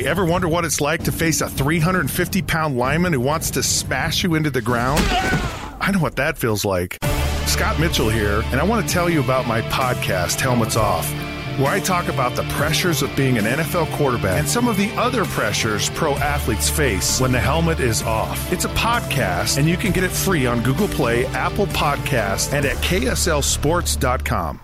Ever wonder what it's like to face a 350 pound lineman who wants to smash you into the ground? I know what that feels like. Scott Mitchell here, and I want to tell you about my podcast, Helmets Off, where I talk about the pressures of being an NFL quarterback and some of the other pressures pro athletes face when the helmet is off. It's a podcast, and you can get it free on Google Play, Apple Podcasts, and at KSLSports.com.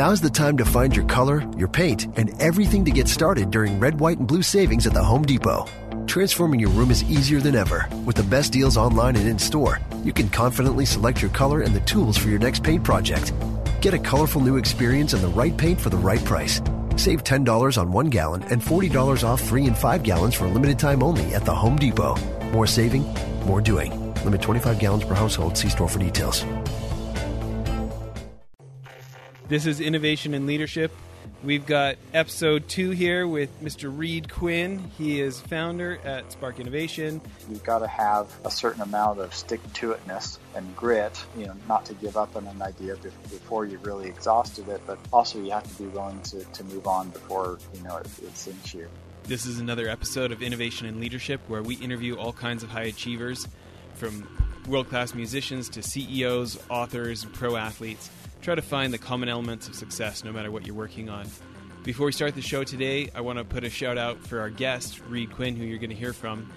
Now's the time to find your color, your paint, and everything to get started during red, white, and blue savings at the Home Depot. Transforming your room is easier than ever. With the best deals online and in store, you can confidently select your color and the tools for your next paint project. Get a colorful new experience and the right paint for the right price. Save $10 on one gallon and $40 off three and five gallons for a limited time only at the Home Depot. More saving, more doing. Limit 25 gallons per household. See store for details. This is Innovation and Leadership. We've got episode two here with Mr. Reed Quinn. He is founder at Spark Innovation. You've got to have a certain amount of stick to itness and grit, you know, not to give up on an idea before you've really exhausted it, but also you have to be willing to, to move on before, you know, it, it sinks you. This is another episode of Innovation and Leadership where we interview all kinds of high achievers from world class musicians to CEOs, authors, and pro athletes Try to find the common elements of success no matter what you're working on. Before we start the show today, I want to put a shout out for our guest, Reed Quinn, who you're going to hear from.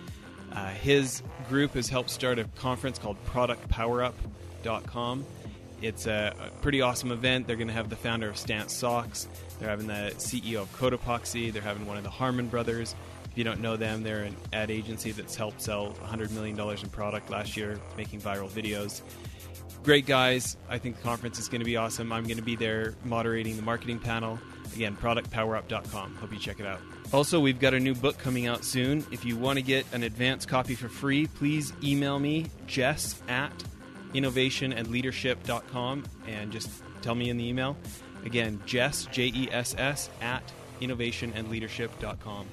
Uh, his group has helped start a conference called ProductPowerUp.com. It's a, pretty awesome event. They're going to have the founder of Stance Socks. They're having the CEO of Cotopaxi. They're having one of the Harmon brothers. If you don't know them, they're an ad agency that's helped sell $100 million in product last year, making viral videos great guys. I think the conference is going to be awesome. I'm going to be there moderating the marketing panel. Again, productpowerup.com. Hope you check it out. Also, we've got a new book coming out soon. If you want to get an advance copy for free, please email me, jess at innovationandleadership.com, and just tell me in the email. Again, Jess, J E S S, at innovationandleadership.com.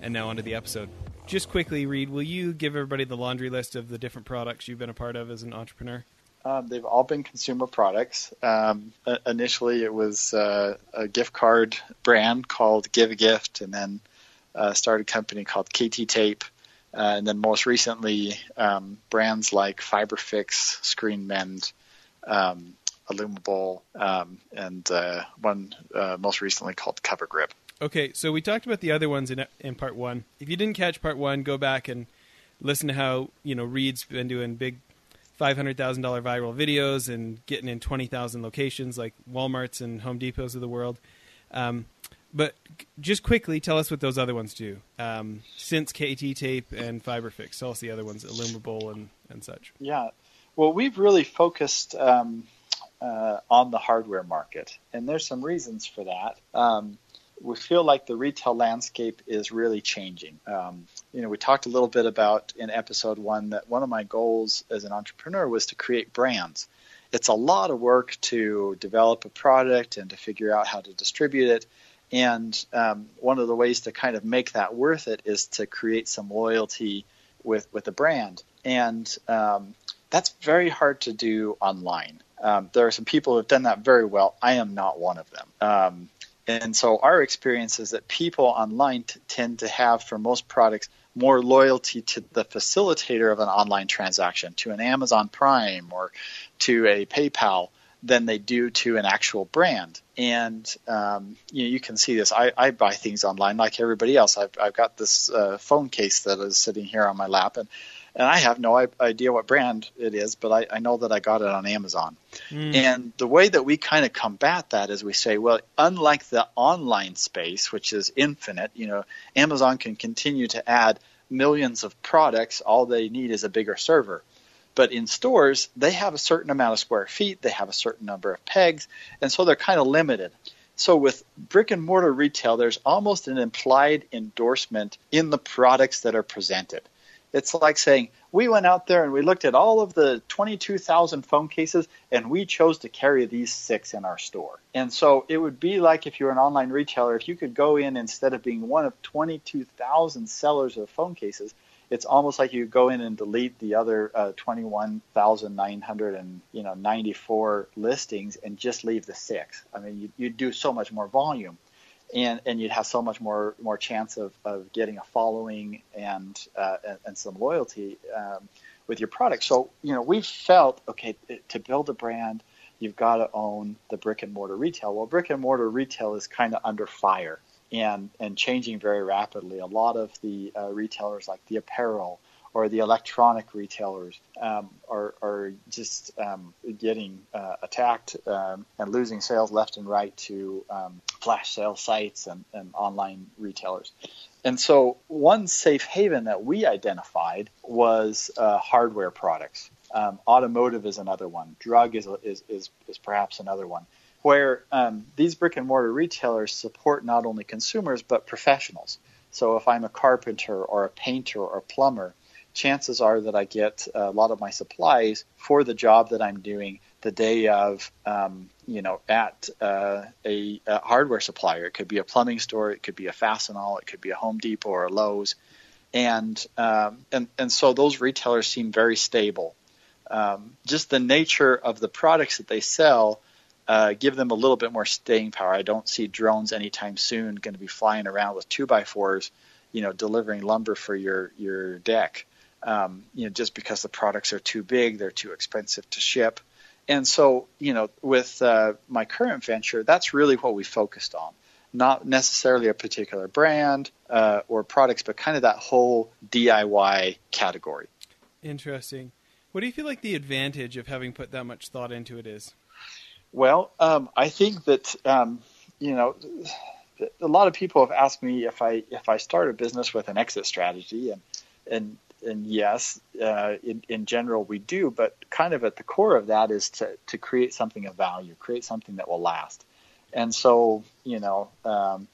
And now onto the episode. Just quickly, Reed, will you give everybody the laundry list of the different products you've been a part of as an entrepreneur? Um, they've all been consumer products. Um, initially, it was uh, a gift card brand called Give a Gift, and then uh, started a company called KT Tape, uh, and then most recently, um, brands like FiberFix, Screen Mend, um, IllumiBowl, um, and uh, one uh, most recently called Cover Grip. Okay, so we talked about the other ones in in part one. If you didn't catch part one, go back and listen to how you know Reed's been doing big five hundred thousand dollar viral videos and getting in twenty thousand locations like WalMarts and Home Depots of the world. Um, but just quickly, tell us what those other ones do. Um, since KT Tape and FiberFix, tell us the other ones, IllumiBowl and, and such. Yeah, well, we've really focused um, uh, on the hardware market, and there's some reasons for that. Um, we feel like the retail landscape is really changing. Um, you know, we talked a little bit about in episode one that one of my goals as an entrepreneur was to create brands. It's a lot of work to develop a product and to figure out how to distribute it. And um, one of the ways to kind of make that worth it is to create some loyalty with with the brand. And um, that's very hard to do online. Um, there are some people who have done that very well. I am not one of them. And so our experience is that people online t- tend to have, for most products, more loyalty to the facilitator of an online transaction, to an Amazon Prime or to a PayPal, than they do to an actual brand. And um, you, know, you can see this. I, I, buy things online like everybody else. I've, I've got this uh, phone case that is sitting here on my lap, and and I have no idea what brand it is, but I, I know that I got it on Amazon. Mm. And the way that we kind of combat that is we say, well, unlike the online space, which is infinite, you know, Amazon can continue to add millions of products. All they need is a bigger server. But in stores, they have a certain amount of square feet, they have a certain number of pegs, and so they're kind of limited. So with brick and mortar retail, there's almost an implied endorsement in the products that are presented. It's like saying, we went out there and we looked at all of the 22,000 phone cases and we chose to carry these six in our store. And so it would be like if you're an online retailer, if you could go in instead of being one of 22,000 sellers of phone cases, it's almost like you go in and delete the other uh, 21,994 listings and just leave the six. I mean, you, you do so much more volume. And and you'd have so much more more chance of, of getting a following and uh, and, and, some loyalty um, with your product. So you know we felt okay to build a brand, you've got to own the brick and mortar retail. Well, brick and mortar retail is kind of under fire and and changing very rapidly. A lot of the uh, retailers like the apparel or the electronic retailers um, are, are just um, getting uh, attacked um, and losing sales left and right to um, flash sale sites and, and online retailers. And so, one safe haven that we identified was uh, hardware products. Um, automotive is another one. Drug is, is, is, is perhaps another one where um, these brick and mortar retailers support not only consumers but professionals. So if I'm a carpenter or a painter or a plumber, chances are that I get a lot of my supplies for the job that I'm doing the day of, um, you know, at uh, a, a, hardware supplier. It could be a plumbing store, it could be a Fastenal, it could be a Home Depot or a Lowe's, and um, and and so those retailers seem very stable. Um, just the nature of the products that they sell uh, give them a little bit more staying power. I don't see drones anytime soon going to be flying around with two by fours, you know, delivering lumber for your your deck. Um, you know, just because the products are too big, they're too expensive to ship. And so, you know, with uh, my current venture, that's really what we focused on. Not necessarily a particular brand uh, or products, but kind of that whole DIY category. Interesting. What do you feel like the advantage of having put that much thought into it is? Well, um, I think that um, you know a lot of people have asked me if I if I start a business with an exit strategy, and and and yes, uh, in, in general we do, but kind of at the core of that is to to create something of value, create something that will last, and so you know. Um,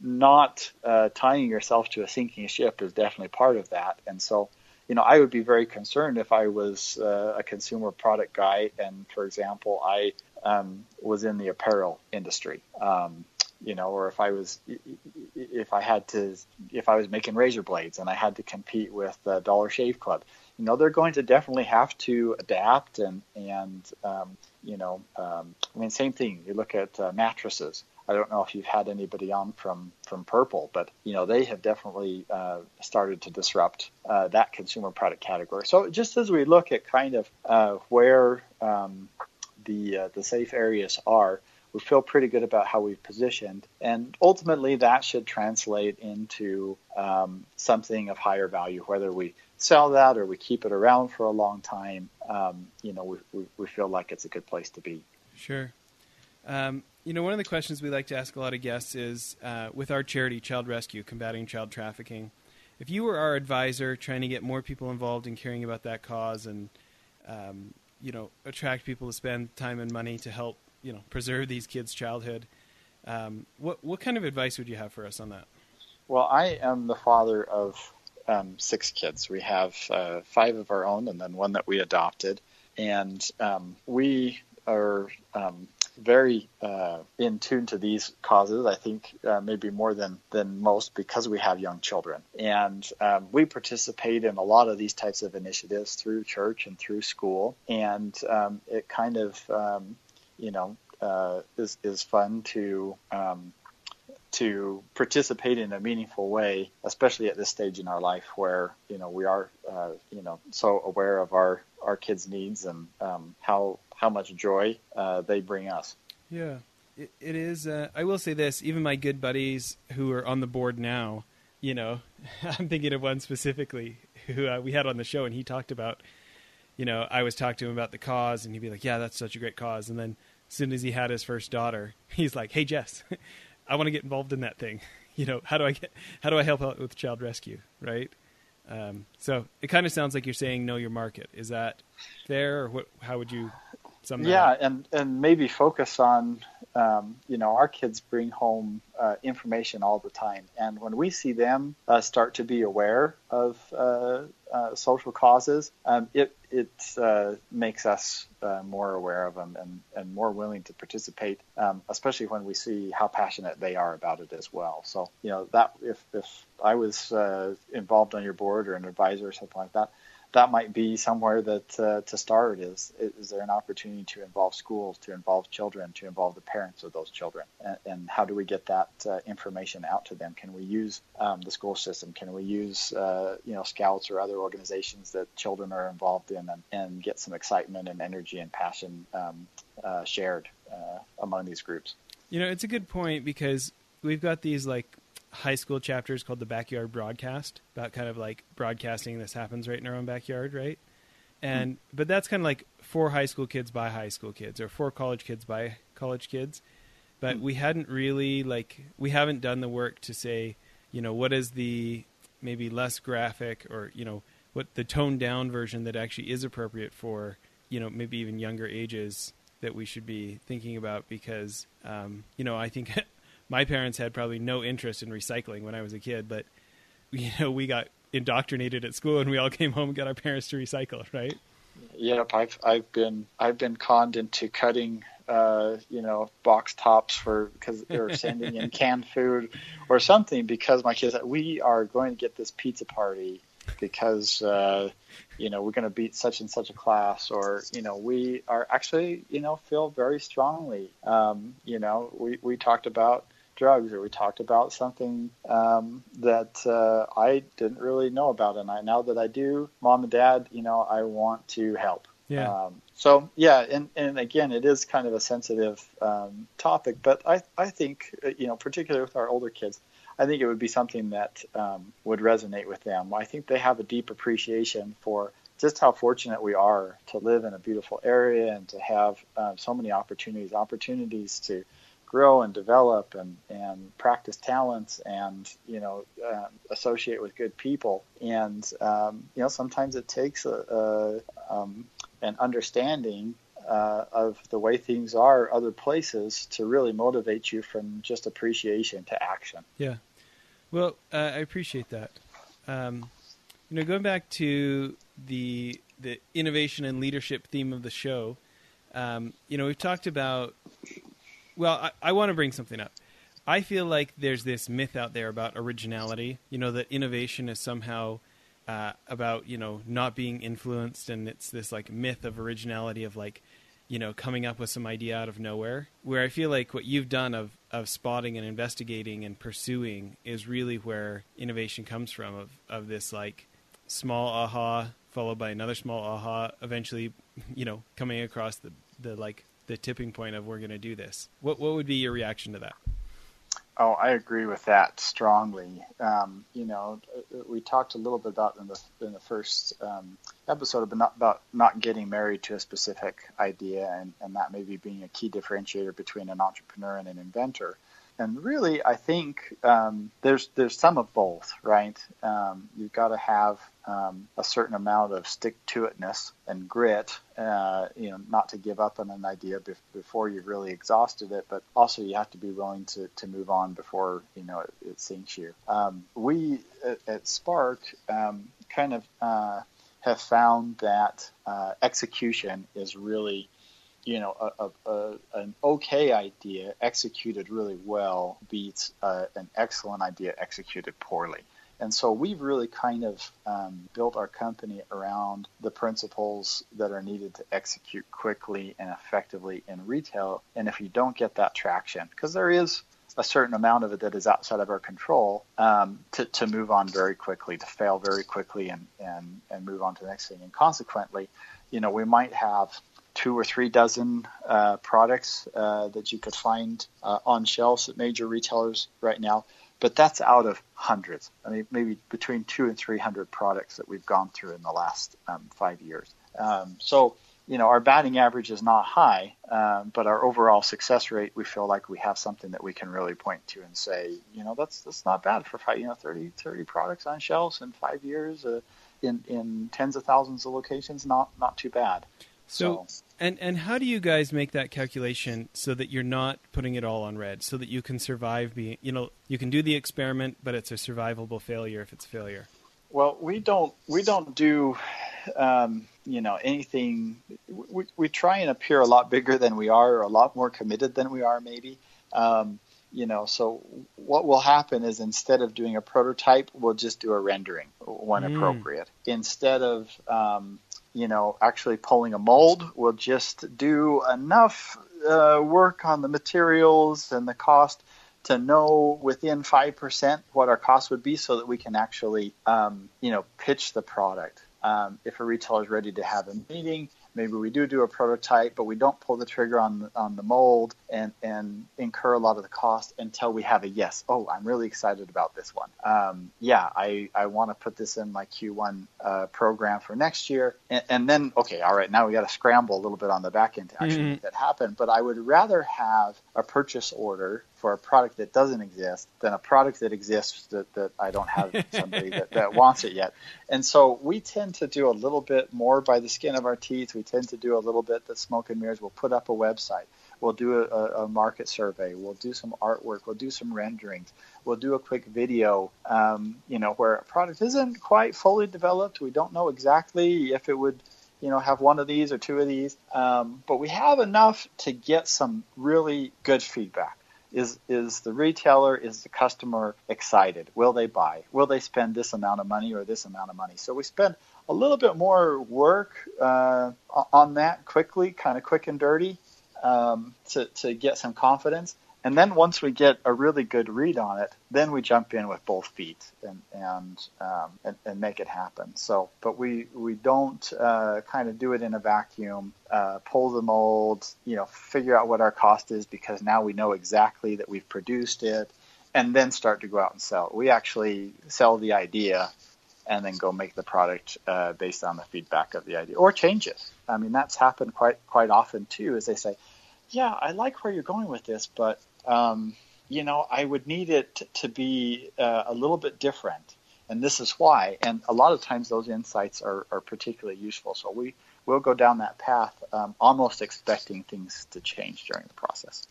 not uh, tying yourself to a sinking ship is definitely part of that, and so you know, I would be very concerned if I was uh, a consumer product guy and, for example, I um, was in the apparel industry. Um, you know, or if I was, if I had to, if I was making razor blades and I had to compete with the Dollar Shave Club, you know, they're going to definitely have to adapt and and um, you know, um, I mean, same thing. You look at uh, mattresses. I don't know if you've had anybody on from from Purple, but you know they have definitely uh, started to disrupt uh, that consumer product category. So just as we look at kind of uh, where um, the uh, the safe areas are, we feel pretty good about how we've positioned, and ultimately that should translate into um, something of higher value, whether we sell that or we keep it around for a long time. Um, you know, we, we, we feel like it's a good place to be. Sure. Um, you know, one of the questions we like to ask a lot of guests is uh, with our charity, Child Rescue, combating child trafficking. If you were our advisor, trying to get more people involved in caring about that cause and um, you know attract people to spend time and money to help you know preserve these kids' childhood. Um, what what kind of advice would you have for us on that? Well, I am the father of um, six kids. We have uh, five of our own, and then one that we adopted, and um, we are um, very uh, in tune to these causes. I think uh, maybe more than than most because we have young children, and um, we participate in a lot of these types of initiatives through church and through school, and um, it kind of um, you know uh, is is fun to um, to participate in a meaningful way, especially at this stage in our life where you know we are uh, you know so aware of our our kids' needs and um, how how much joy uh, they bring us. Yeah, it, it is. Uh, I will say this: even my good buddies who are on the board now, you know, I'm thinking of one specifically who uh, we had on the show, and he talked about, you know, I was talking to him about the cause, and he'd be like, "Yeah, that's such a great cause," and then as soon as he had his first daughter, he's like, "Hey, Jess, I want to get involved in that thing. You know, how do I get? How do I help out with child rescue? Right." Um, so it kind of sounds like you're saying know your market. Is that fair, or what, how would you yeah, and and maybe focus on um, you know our kids bring home uh, information all the time, and when we see them uh, start to be aware of uh, uh social causes, um, it it uh, makes us uh, more aware of them and, and more willing to participate, um, especially when we see how passionate they are about it as well. So you know that if if I was involved on your board or an advisor or something like that, that might be somewhere that uh, to start is is there an opportunity to involve schools, to involve children, to involve the parents of those children, and, and how do we get that uh, information out to them? Can we use um, the school system? Can we use uh, you know scouts or other organizations that children are involved in, and, and get some excitement and energy and passion um, uh, shared uh, among these groups? You know, it's a good point because we've got these like high school chapters called the Backyard Broadcast about kind of like broadcasting this happens right in our own backyard, right? And mm-hmm. but that's kind of like for high school kids by high school kids or for college kids by college kids. But mm-hmm. we hadn't really like we haven't done the work to say, you know, what is the maybe less graphic or, you know, what the toned down version that actually is appropriate for, you know, maybe even younger ages that we should be thinking about because um, you know, I think my parents had probably no interest in recycling when I was a kid, but you know, we got indoctrinated at school and we all came home and got our parents to recycle, right? Yep, I've I've been I've been conned into cutting uh, you know, box tops for because they're sending in canned food or something because my kids we are going to get this pizza party because uh, you know we're going to beat such and such a class or you know we are actually you know feel very strongly um, you know we we talked about drugs, or we talked about something um, that uh, I didn't really know about, and I now that I do, mom and dad, you know, I want to help. Yeah. Um, so yeah, and and again, it is kind of a sensitive um, topic, but I I think uh, you know, particularly with our older kids, I think it would be something that um, would resonate with them. I think they have a deep appreciation for just how fortunate we are to live in a beautiful area and to have uh, so many opportunities, opportunities to grow and develop and, and practice talents and you know uh, associate with good people. And um, you know sometimes it takes a, a um, an understanding uh, of the way things are other places to really motivate you from just appreciation to action. Yeah. Well uh, I appreciate that. Um, you know going back to the the innovation and leadership theme of the show um, you know we've talked about well, I, I want to bring something up. I feel like there's this myth out there about originality. You know, that innovation is somehow uh, about you know not being influenced, and it's this like myth of originality of like you know coming up with some idea out of nowhere. Where I feel like what you've done of of spotting and investigating and pursuing is really where innovation comes from. Of of this like small aha followed by another small aha, eventually you know coming across the the like the tipping point of we're going to do this. What what would be your reaction to that? Oh, I agree with that strongly. Um, you know, we talked a little bit about in the in the first um, episode about not, about not getting married to a specific idea, and, and that maybe being a key differentiator between an entrepreneur and an inventor and really, I think um, there's there's some of both, right? Um, you've got to have um, a certain amount of stick to itness and grit, uh, you know, not to give up on an idea be- before you've really exhausted it, but also you have to be willing to, to move on before you know it, it sinks you. Um, we at, at Spark um, kind of uh, have found that uh, execution is really you know, a, a, a, an okay idea executed really well beats uh, an excellent idea executed poorly. And so we've really kind of um, built our company around the principles that are needed to execute quickly and effectively in retail. And if you don't get that traction, because there is a certain amount of it that is outside of our control, um, to, to move on very quickly, to fail very quickly and, and, and move on to the next thing. And consequently, you know, we might have two or three dozen uh, products uh, that you could find uh, on shelves at major retailers right now. But that's out of hundreds. I mean, maybe between two and three hundred products that we've gone through in the last um, five years. Um, so, you know, our batting average is not high, um, but our overall success rate, we feel like we have something that we can really point to and say, you know, that's that's not bad for five, you know, 30, 30 products on shelves in five years, uh, in in tens of thousands of locations, not not too bad. So, and and how do you guys make that calculation so that you're not putting it all on red, so that you can survive being, you know, you can do the experiment, but it's a survivable failure if it's failure. Well, we don't we don't do, um, you know, anything. We we try and appear a lot bigger than we are, or a lot more committed than we are, maybe. Um, you know, so what will happen is instead of doing a prototype, we'll just do a rendering when mm. appropriate. Instead of, um, you know, actually pulling a mold, we'll just do enough uh, work on the materials and the cost to know within 5% what our cost would be so that we can actually, um, you know, pitch the product. Um, if a retailer is ready to have a meeting, maybe we do do a prototype, but we don't pull the trigger on the, on the mold and, and incur a lot of the cost until we have a yes. Oh, I'm really excited about this one. Um, yeah, I, I want to put this in my Q1 uh, program for next year. And, and, then, okay, all right, now we got to scramble a little bit on the back end to actually mm-hmm. make that happen. But I would rather have a purchase order for a product that doesn't exist than a product that exists that, that I don't have somebody that, that wants it yet. And so we tend to do a little bit more by the skin of our teeth. We tend to do a little bit that smoke and mirrors. We'll put up a website. We'll do a, a market survey. We'll do some artwork. We'll do some renderings. We'll do a quick video, um, you know, where a product isn't quite fully developed. We don't know exactly if it would you know, have one of these or two of these. Um, but we have enough to get some really good feedback. Is is the retailer, is the customer excited? Will they buy? Will they spend this amount of money or this amount of money? So we spend a little bit more work uh, on that quickly, kind of quick and dirty, um, to to get some confidence. And then once we get a really good read on it, then we jump in with both feet and and um, and, and, make it happen. So, but we we don't uh, kind of do it in a vacuum. Uh, pull the mold, you know, figure out what our cost is because now we know exactly that we've produced it, and then start to go out and sell. We actually sell the idea and then go make the product uh, based on the feedback of the idea or change it. I mean, that's happened quite quite often too. Is they say, "Yeah, I like where you're going with this, but um, you know, I would need it to be uh, a little bit different. And this is why. And a lot of times those insights are, are particularly useful. So we will go down that path, um, almost expecting things to change during the process.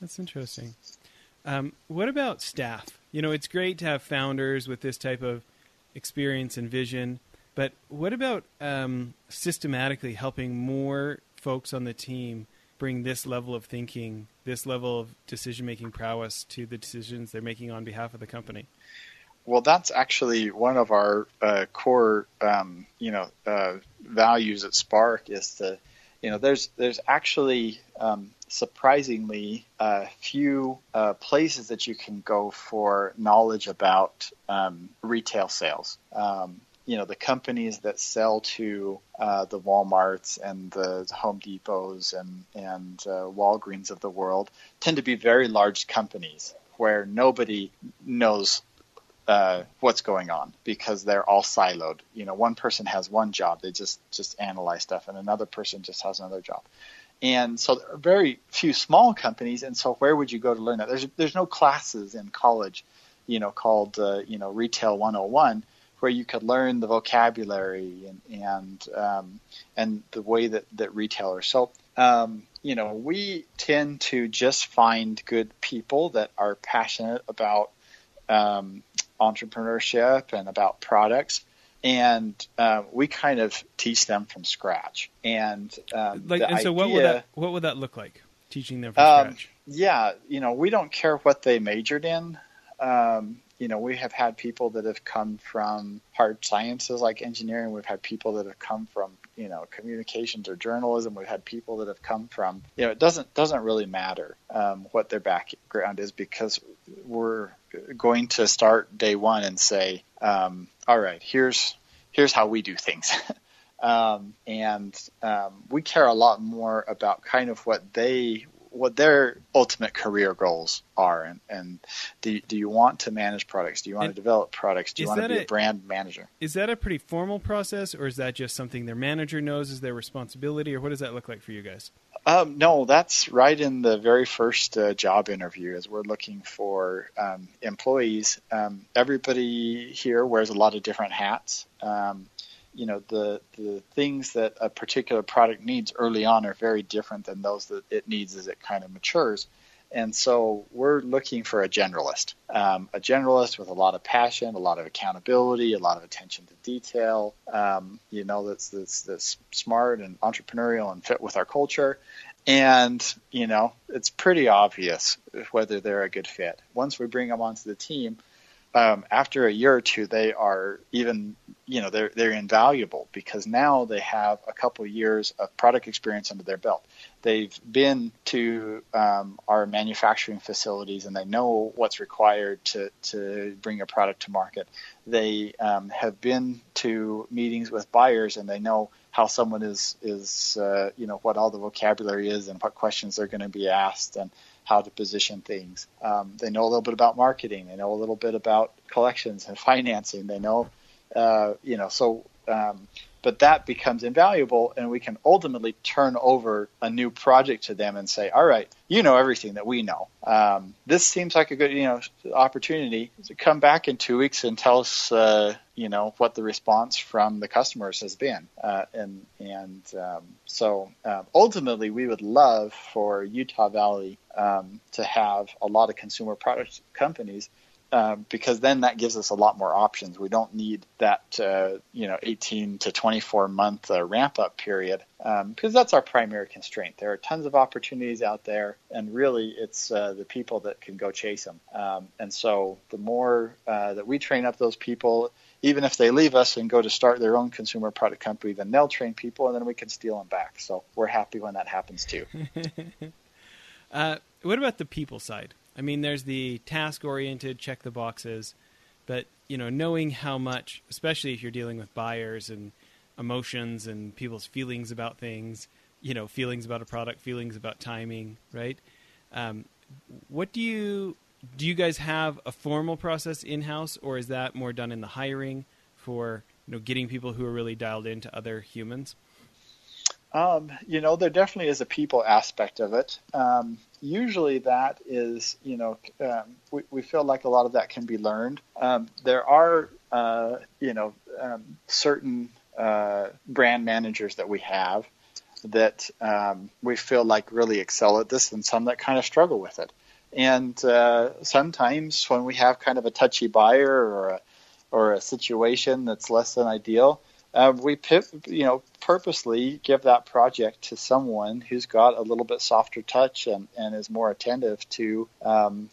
That's interesting. Um, what about staff? You know, it's great to have founders with this type of experience and vision, but what about um, systematically helping more folks on the team bring this level of thinking, this level of decision making prowess to the decisions they're making on behalf of the company? Well, that's actually one of our uh, core, um, you know, uh, values at Spark is to, you know, there's there's actually um, surprisingly uh, few uh, places that you can go for knowledge about um, retail sales. Um, you know the companies that sell to uh, the WalMarts and the Home Depots and and uh, Walgreens of the world tend to be very large companies where nobody knows uh, what's going on because they're all siloed. You know, one person has one job; they just just analyze stuff, and another person just has another job. And so there are very few small companies, and so where would you go to learn that? There's there's no classes in college, you know, called uh, you know Retail 101 where you could learn the vocabulary and and um, and the way that that retailers. So um, you know, we tend to just find good people that are passionate about um, entrepreneurship and about products. And uh, we kind of teach them from scratch. And um, like, and so, what would that what would that look like? Teaching them from um, scratch. Yeah, you know, we don't care what they majored in. Um, you know, we have had people that have come from hard sciences like engineering. We've had people that have come from, you know, communications or journalism. We've had people that have come from, you know, it doesn't doesn't really matter um, what their background is because we're going to start day one and say, um, all right, here's here's how we do things. um, and um, we care a lot more about kind of what they what their ultimate career goals are and, and do, do you want to manage products? Do you want and to develop products? Do you want to be a, a, brand manager? Is that a pretty formal process or is that just something their manager knows is their responsibility or what does that look like for you guys? Um, no that's right in the very first uh, job interview as we're looking for um, employees. Um, everybody here wears a lot of different hats. Um, you know the the things that a particular product needs early on are very different than those that it needs as it kind of matures. And so we're looking for a generalist, um, a generalist with a lot of passion, a lot of accountability, a lot of attention to detail. Um, you know, that's, that's that's smart and entrepreneurial and fit with our culture. and you know it's pretty obvious whether they're a good fit. Once we bring them onto the team, um, after a year or two, they are even, you know, they're they're invaluable because now they have a couple years of product experience under their belt. They've been to um, our manufacturing facilities and they know what's required to to bring a product to market. They um, have been to meetings with buyers and they know how someone is is uh, you know what all the vocabulary is and what questions they're going to be asked and how to position things. Um, they know a little bit about marketing. They know a little bit about collections and financing. They know, uh, you know, so um, but that becomes invaluable and we can ultimately turn over a new project to them and say all right you know everything that we know. Um, this seems like a good you know opportunity. To come back in two weeks and tell us uh, you know what the response from the customers has been. Uh, and and um, so um, ultimately we would love for utah valley um, to have a lot of consumer product companies um, because then that gives us a lot more options. We don't need that uh, you know 18 to 24 month uh, ramp up period um, because that's our primary constraint. There are tons of opportunities out there, and really it's uh, the people that can go chase them. Um, and so the more uh, that we train up those people, even if they leave us and go to start their own consumer product company, then they'll train people, and then we can steal them back. So we're happy when that happens too. Uh, what about the people side? I mean, there's the task oriented, check the boxes, but you know, knowing how much, especially if you're dealing with buyers and emotions and people's feelings about things, you know, feelings about a product, feelings about timing, right? Um, what do you do? You guys have a formal process in house, or is that more done in the hiring for you know getting people who are really dialed into other humans? Um, you know, there definitely is a people aspect of it. Um, usually, that is, you know, um, we, we feel like a lot of that can be learned. Um, there are, uh, you know, um, certain uh, brand managers that we have that um, we feel like really excel at this, and some that kind of struggle with it. And uh, sometimes when we have kind of a touchy buyer or a, or a situation that's less than ideal, uh, we you know purposely give that project to someone who's got a little bit softer touch and, and is more attentive to um,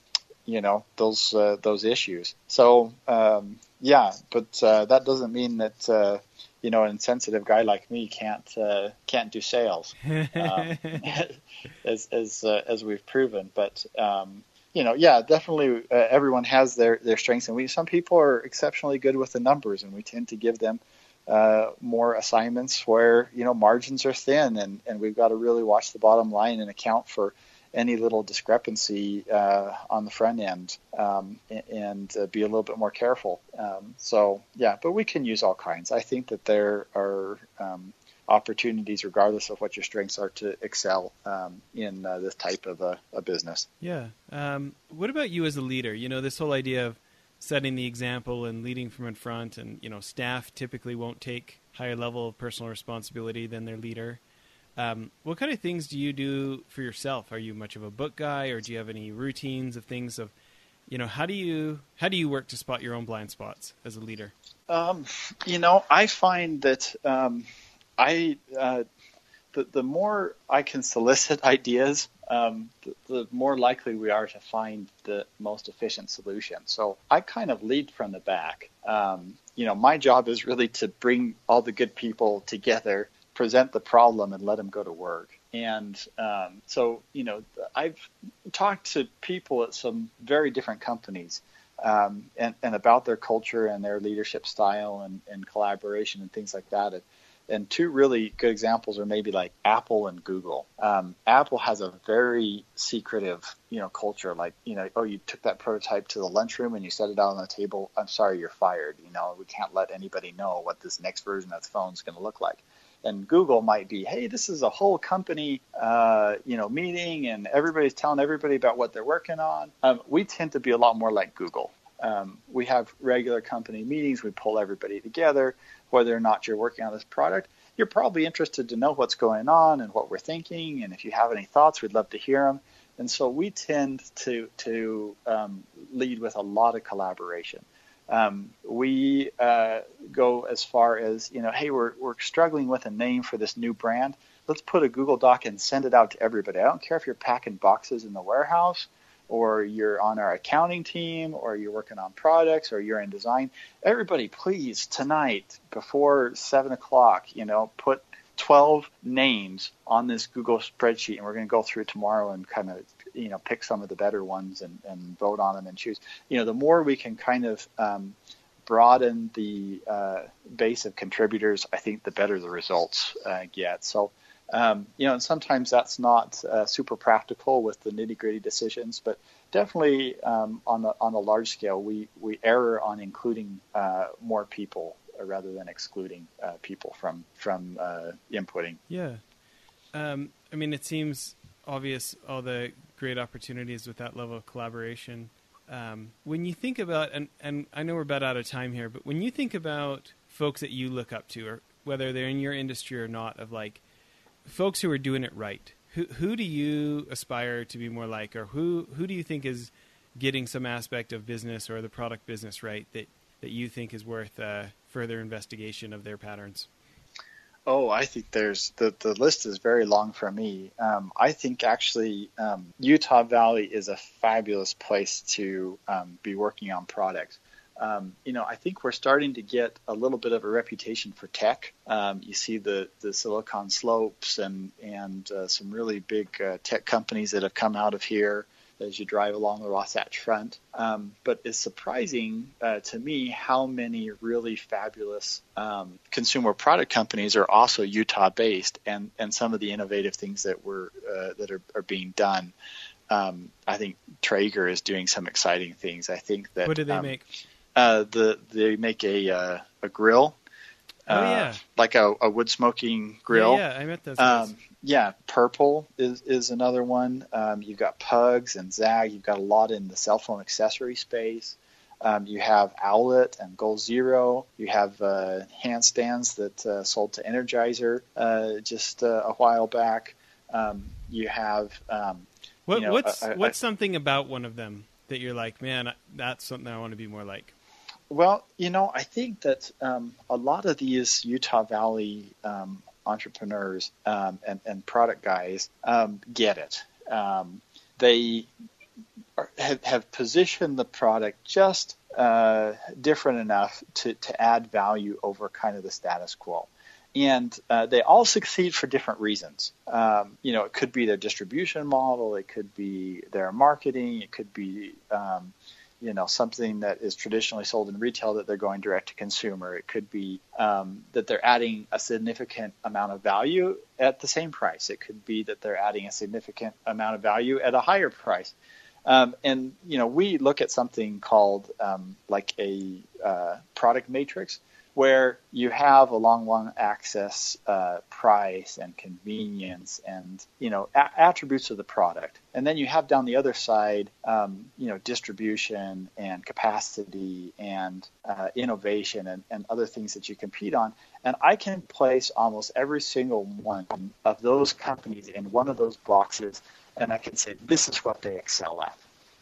you know those uh, those issues. So um, yeah, but uh, that doesn't mean that uh, you know an insensitive guy like me can't uh, can't do sales, um, as as uh, as we've proven. But um, you know, yeah, definitely uh, everyone has their their strengths, and we some people are exceptionally good with the numbers, and we tend to give them uh, more assignments where you know margins are thin, and and we've got to really watch the bottom line and account for any little discrepancy uh, on the front end um, and uh, be a little bit more careful. Um, so yeah, but we can use all kinds. I think that there are um, opportunities, regardless of what your strengths are, to excel um, in uh, this type of a, a business. Yeah. Um, what about you as a leader? You know, this whole idea of setting the example and leading from in front. And you know, staff typically won't take higher level of personal responsibility than their leader. Um, what kind of things do you do for yourself? Are you much of a book guy, or do you have any routines of things of, you know, how do you how do you work to spot your own blind spots as a leader? Um, you know, I find that um, I uh, the the more I can solicit ideas um, the, the, more likely we are to find the most efficient solution. So I kind of lead from the back. Um, you know, my job is really to bring all the good people together, present the problem, and let them go to work. And um, so, you know, I've talked to people at some very different companies. Um, and, and, about their culture and their leadership style and, and collaboration and things like that. And two really good examples are maybe like Apple and Google. Um, Apple has a very secretive, you know, culture. Like, you know, oh, you took that prototype to the lunchroom and you set it out on the table. I'm sorry, you're fired. You know, we can't let anybody know what this next version of the phone is going to look like. And Google might be, hey, this is a whole company, uh, you know, meeting, and everybody's telling everybody about what they're working on. Um, we tend to be a lot more like Google. Um, we have regular company meetings. We pull everybody together whether or not you're working on this product, you're probably interested to know what's going on and what we're thinking. And if you have any thoughts, we'd love to hear them. And so we tend to to um, lead with a lot of collaboration. Um, we uh, go as far as you know, hey, we're we're struggling with a name for this new brand. let's put a Google Doc and send it out to everybody. I don't care if you're packing boxes in the warehouse or you're on our accounting team or you're working on products or you're in design. Everybody, please tonight before seven o'clock, you know, put 12 names on this Google spreadsheet, and we're going to go through tomorrow and kind of you know pick some of the better ones and, and vote on them and choose. You know, the more we can kind of um, broaden the uh, base of contributors, I think the better the results uh, get. So. Um, you know, and sometimes that's not uh, super practical with the nitty gritty decisions, but definitely um, on on a large scale, we, we err on including uh, more people rather than excluding uh, people from from uh, inputting. Yeah, um, I mean, it seems obvious all the great opportunities with that level of collaboration. Um, when you think about, and, and I know we're about out of time here, but when you think about folks that you look up to, or whether they're in your industry or not, of like folks who are doing it right, who who do you aspire to be more like, or who who do you think is getting some aspect of business or the product business right that that you think is worth uh, further investigation of their patterns? Oh, I think there's the, the list is very long for me. Um, I think actually um, Utah Valley is a fabulous place to um, be working on products. Um, you know, I think we're starting to get a little bit of a reputation for tech. Um, you see the, the Silicon Slopes and and uh, some really big uh, tech companies that have come out of here as you drive along the Wasatch Front. Um, but it's surprising uh, to me how many really fabulous um, consumer product companies are also Utah based, and, and some of the innovative things that were uh, that are, are being done. Um, I think Traeger is doing some exciting things. I think that what do they um, make? Uh, the they make a uh, a grill. Oh, yeah. Uh, like a, a wood smoking grill. Yeah, yeah I met those. Um, yeah, Purple is, is another one. Um, you've got Pugs and ZAGG. You've got a lot in the cell phone accessory space. Um, you have Owlet and Goal Zero. You have uh, handstands that uh, sold to Energizer uh, just uh, a while back. Um, you have um, what, you know, what's a- a- what's something about one of them that you're like, man, that's something I want to be more like. Well, you know, I think that um, a lot of these Utah Valley um, entrepreneurs um, and, and product guys um, get it. Um, they are, have, have positioned the product just uh, different enough to, to add value over kind of the status quo. And uh, they all succeed for different reasons. Um, you know, it could be their distribution model, it could be their marketing, it could be um, you know something that is traditionally sold in retail that they're going direct to consumer. It could be um, that they're adding a significant amount of value at the same price. It could be that they're adding a significant amount of value at a higher price. Um, and you know we look at something called um, like a uh, product matrix where you have a long, long access uh, price and convenience and you know a- attributes of the product, and then you have down the other side, um, you know, distribution and capacity and uh, innovation and, and other things that you compete on. And I can place almost every single one of those companies in one of those boxes, and I can say this is what they excel at.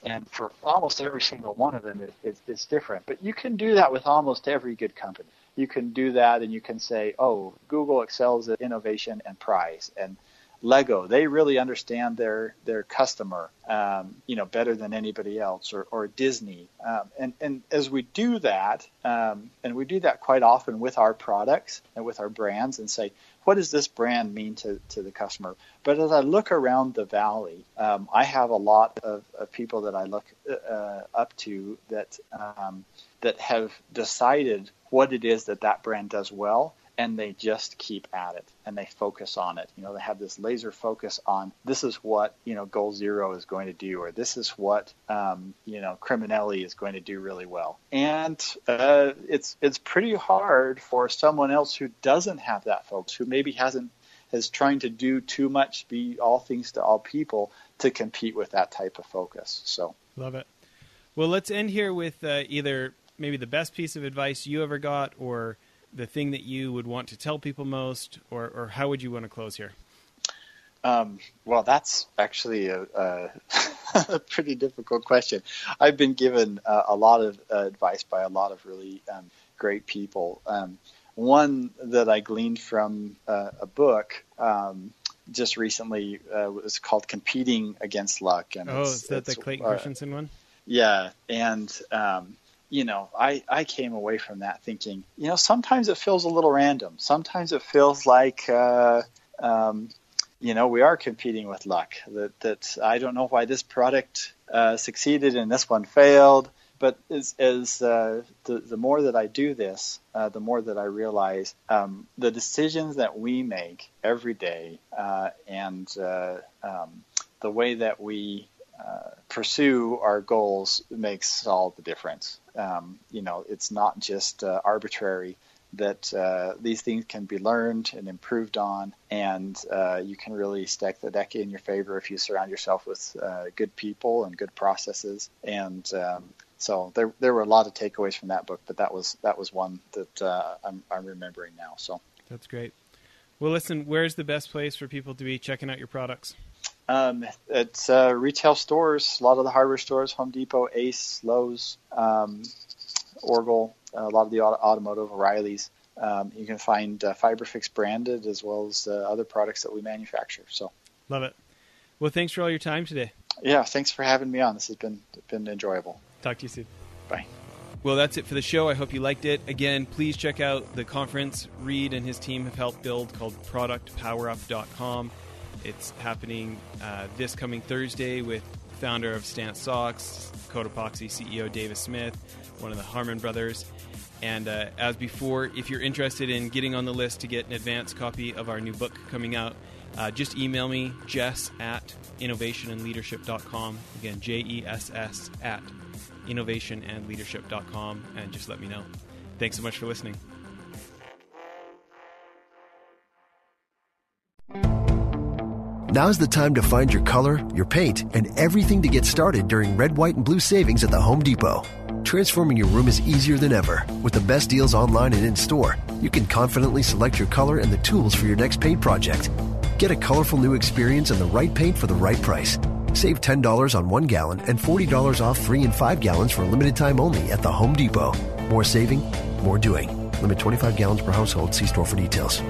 And for almost every single one of them it, it, it's different. But you can do that with almost every good company you can do that and you can say oh google excels at innovation and price and lego they really understand their their customer um, you know better than anybody else or, or disney um, and and as we do that um, and we do that quite often with our products and with our brands and say what does this brand mean to, to the customer? But as I look around the valley, um, I have a lot of, of people that I look uh, up to that um, that have decided what it is that that brand does well, and they just keep at it and they focus on it. You know, they have this laser focus on this is what you know Goal Zero is going to do, or this is what um, you know Creminelli is going to do really well. And uh, it's it's pretty hard for someone else who doesn't have that focus, who maybe hasn't is trying to do too much, be all things to all people, to compete with that type of focus. So Love it. Well, let's end here with uh, either maybe the best piece of advice you ever got, or the thing that you would want to tell people most, or, or how would you want to close here? Um, well, that's actually a, a, a, pretty difficult question. I've been given uh, a lot of uh, advice by a lot of really um, great people. Um, one that I gleaned from uh, a book um, just recently uh, was called "Competing Against Luck." And oh, is that the Clayton uh, Christensen one? Yeah, and um, you know, I I came away from that thinking, you know, sometimes it feels a little random. Sometimes it feels like. Uh, um, you know, we are competing with luck. That that I don't know why this product uh, succeeded and this one failed. But as, as uh, the, the more that I do this, uh, the more that I realize um, the decisions that we make every day uh, and uh, um, the way that we uh, pursue our goals makes all the difference. Um, you know, it's not just arbitrary that uh, these things can be learned and improved on, and uh, you can really stack the deck in your favor if you surround yourself with uh, good people and good processes. And um, so there, there were a lot of takeaways from that book, but that was that was one that uh, I'm, I'm remembering now. So that's great. Well, listen, where's the best place for people to be checking out your products? Um, it's uh, retail stores, a lot of the hardware stores, Home Depot, Ace, Lowe's, um, Orgill, a lot of the auto- automotive, O'Reilly's. Um, you can find uh, FiberFix branded as well as uh, other products that we manufacture. So love it. Well, thanks for all your time today. Yeah, thanks for having me on. This has been been enjoyable. Talk to you soon. Bye. Well, that's it for the show. I hope you liked it. Again, please check out the conference Reed and his team have helped build called ProductPowerUp.com. It's happening uh, this coming Thursday with founder of Stance Socks, Cotopaxi CEO Davis Smith, one of the Harmon brothers. And uh, as before, if you're interested in getting on the list to get an advance copy of our new book coming out, uh, just email me, jess at innovationandleadership.com. Again, J E S S at innovationandleadership.com, and just let me know. Thanks so much for listening. Now's the time to find your color, your paint, and everything to get started during red, white, and blue savings at the Home Depot. Transforming your room is easier than ever. With the best deals online and in store, you can confidently select your color and the tools for your next paint project. Get a colorful new experience and the right paint for the right price. Save $10 on one gallon and $40 off three and five gallons for a limited time only at the Home Depot. More saving, more doing. Limit 25 gallons per household. See store for details.